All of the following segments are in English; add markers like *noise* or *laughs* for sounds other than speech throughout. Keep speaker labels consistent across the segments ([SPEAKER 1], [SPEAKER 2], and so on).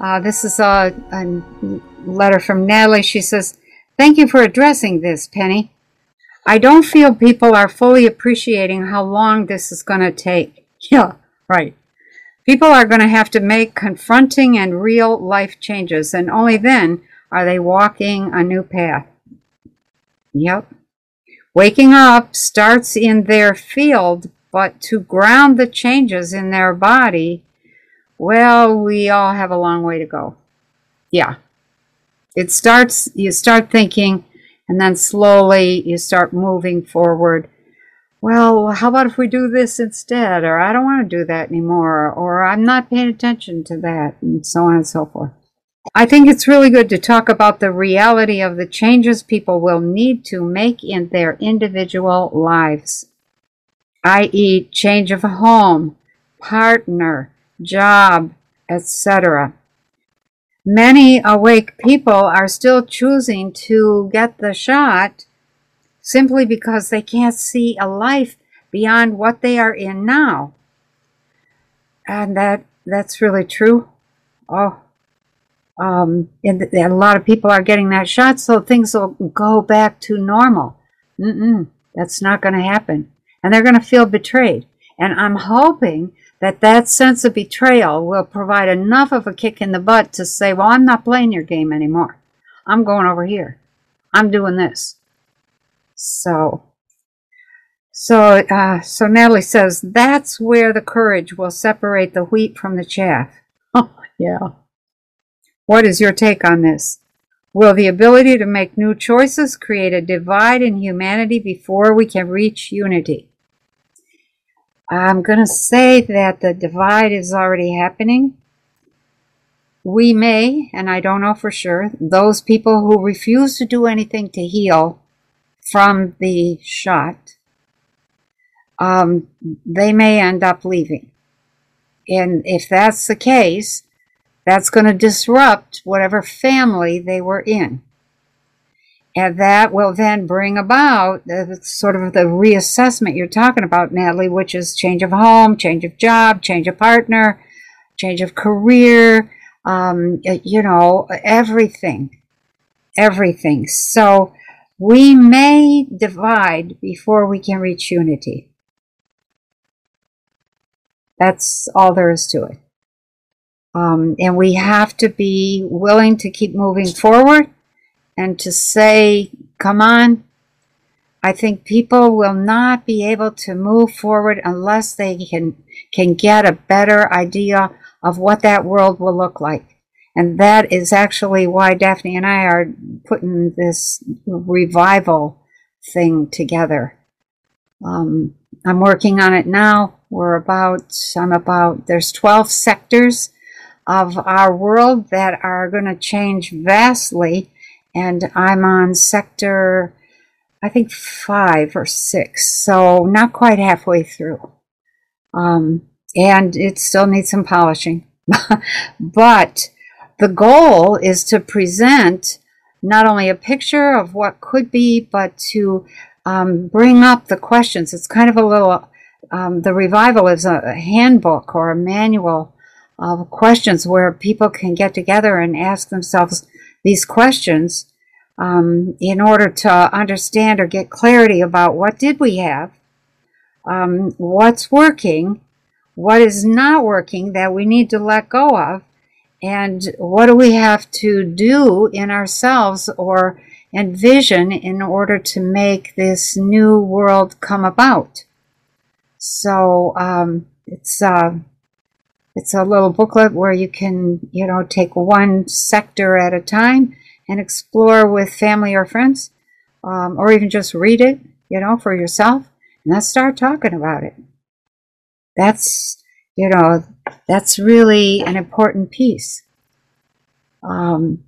[SPEAKER 1] Uh, this is a, a letter from Natalie. She says, Thank you for addressing this, Penny. I don't feel people are fully appreciating how long this is going to take. *laughs* Yeah, right. People are going to have to make confronting and real life changes, and only then are they walking a new path. Yep. Waking up starts in their field, but to ground the changes in their body, well, we all have a long way to go. Yeah. It starts, you start thinking, and then slowly you start moving forward. Well, how about if we do this instead? Or I don't want to do that anymore. Or I'm not paying attention to that, and so on and so forth. I think it's really good to talk about the reality of the changes people will need to make in their individual lives, i.e., change of home, partner, job, etc. Many awake people are still choosing to get the shot simply because they can't see a life beyond what they are in now. And that that's really true. Oh, um, and, a lot of people are getting that shot, so things will go back to normal. Mm-mm, that's not going to happen, and they're going to feel betrayed. And I'm hoping that that sense of betrayal will provide enough of a kick in the butt to say, "Well, I'm not playing your game anymore. I'm going over here. I'm doing this." So, so, uh, so Natalie says that's where the courage will separate the wheat from the chaff. *laughs* Oh, yeah. What is your take on this? Will the ability to make new choices create a divide in humanity before we can reach unity? I'm going to say that the divide is already happening. We may, and I don't know for sure, those people who refuse to do anything to heal from the shot, um, they may end up leaving. And if that's the case, that's going to disrupt whatever family they were in. And that will then bring about the, sort of the reassessment you're talking about, Natalie, which is change of home, change of job, change of partner, change of career, um, you know, everything. Everything. So we may divide before we can reach unity. That's all there is to it. Um, and we have to be willing to keep moving forward and to say, come on. I think people will not be able to move forward unless they can, can get a better idea of what that world will look like. And that is actually why Daphne and I are putting this revival thing together. Um, I'm working on it now. We're about, I'm about, there's 12 sectors of our world that are going to change vastly. And I'm on sector, I think, five or six, so not quite halfway through. Um, and it still needs some polishing. *laughs* but the goal is to present not only a picture of what could be, but to um, bring up the questions. It's kind of a little, um, the revival is a handbook or a manual of questions where people can get together and ask themselves these questions um, in order to understand or get clarity about what did we have, um, what's working, what is not working that we need to let go of, and what do we have to do in ourselves or envision in order to make this new world come about. So um, it's uh, it's a little booklet where you can, you know, take one sector at a time and explore with family or friends, um, or even just read it, you know, for yourself, and then start talking about it. That's, you know, that's really an important piece. Um,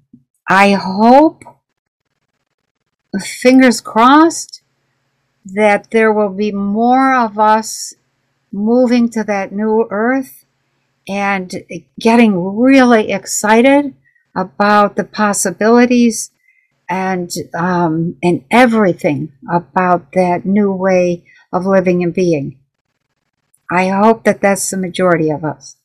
[SPEAKER 1] I hope, fingers crossed, that there will be more of us moving to that new earth and getting really excited about the possibilities and um, and everything about that new way of living and being. I hope that that's the majority of us.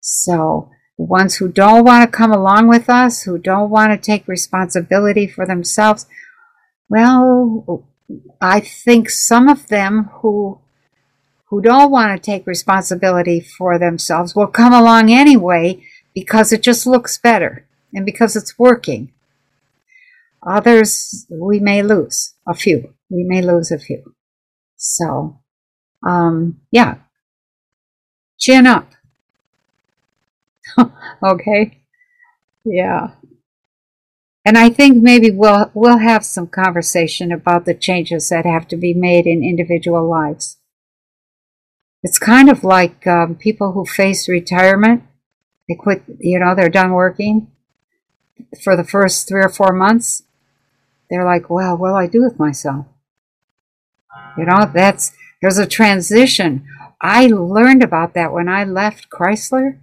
[SPEAKER 1] So ones who don't want to come along with us, who don't want to take responsibility for themselves, well, I think some of them who who don't want to take responsibility for themselves will come along anyway because it just looks better and because it's working. Others we may lose a few. We may lose a few. So, um, yeah, chin up. *laughs* okay, yeah. And I think maybe we'll we'll have some conversation about the changes that have to be made in individual lives. It's kind of like um, people who face retirement. They quit, you know, they're done working for the first three or four months. They're like, well, what do I do with myself? You know, that's, there's a transition. I learned about that when I left Chrysler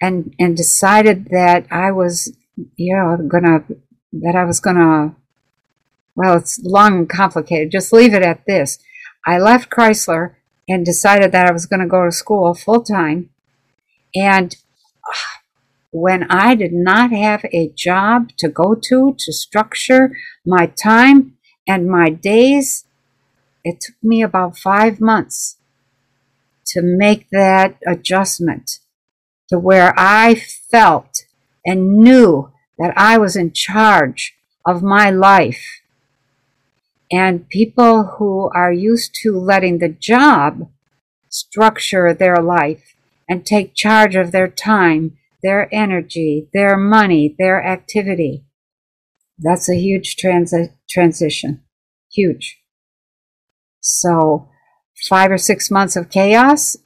[SPEAKER 1] and, and decided that I was, you know, gonna, that I was gonna, well, it's long and complicated. Just leave it at this. I left Chrysler and decided that I was going to go to school full time. And uh, when I did not have a job to go to to structure my time and my days, it took me about five months to make that adjustment to where I felt and knew that I was in charge of my life. And people who are used to letting the job structure their life and take charge of their time their energy, their money, their activity. That's a huge transi- transition. Huge. So, five or six months of chaos,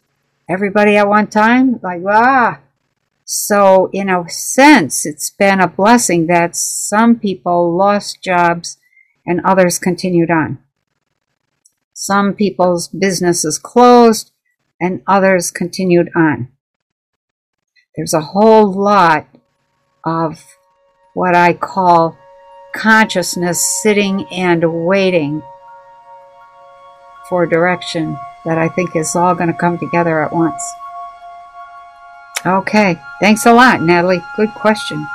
[SPEAKER 1] everybody at one time, like, ah. So, in a sense, it's been a blessing that some people lost jobs and others continued on. Some people's businesses closed and others continued on. There's a whole lot of what I call consciousness sitting and waiting for direction that I think is all going to come together at once. Okay, thanks a lot, Natalie. Good question.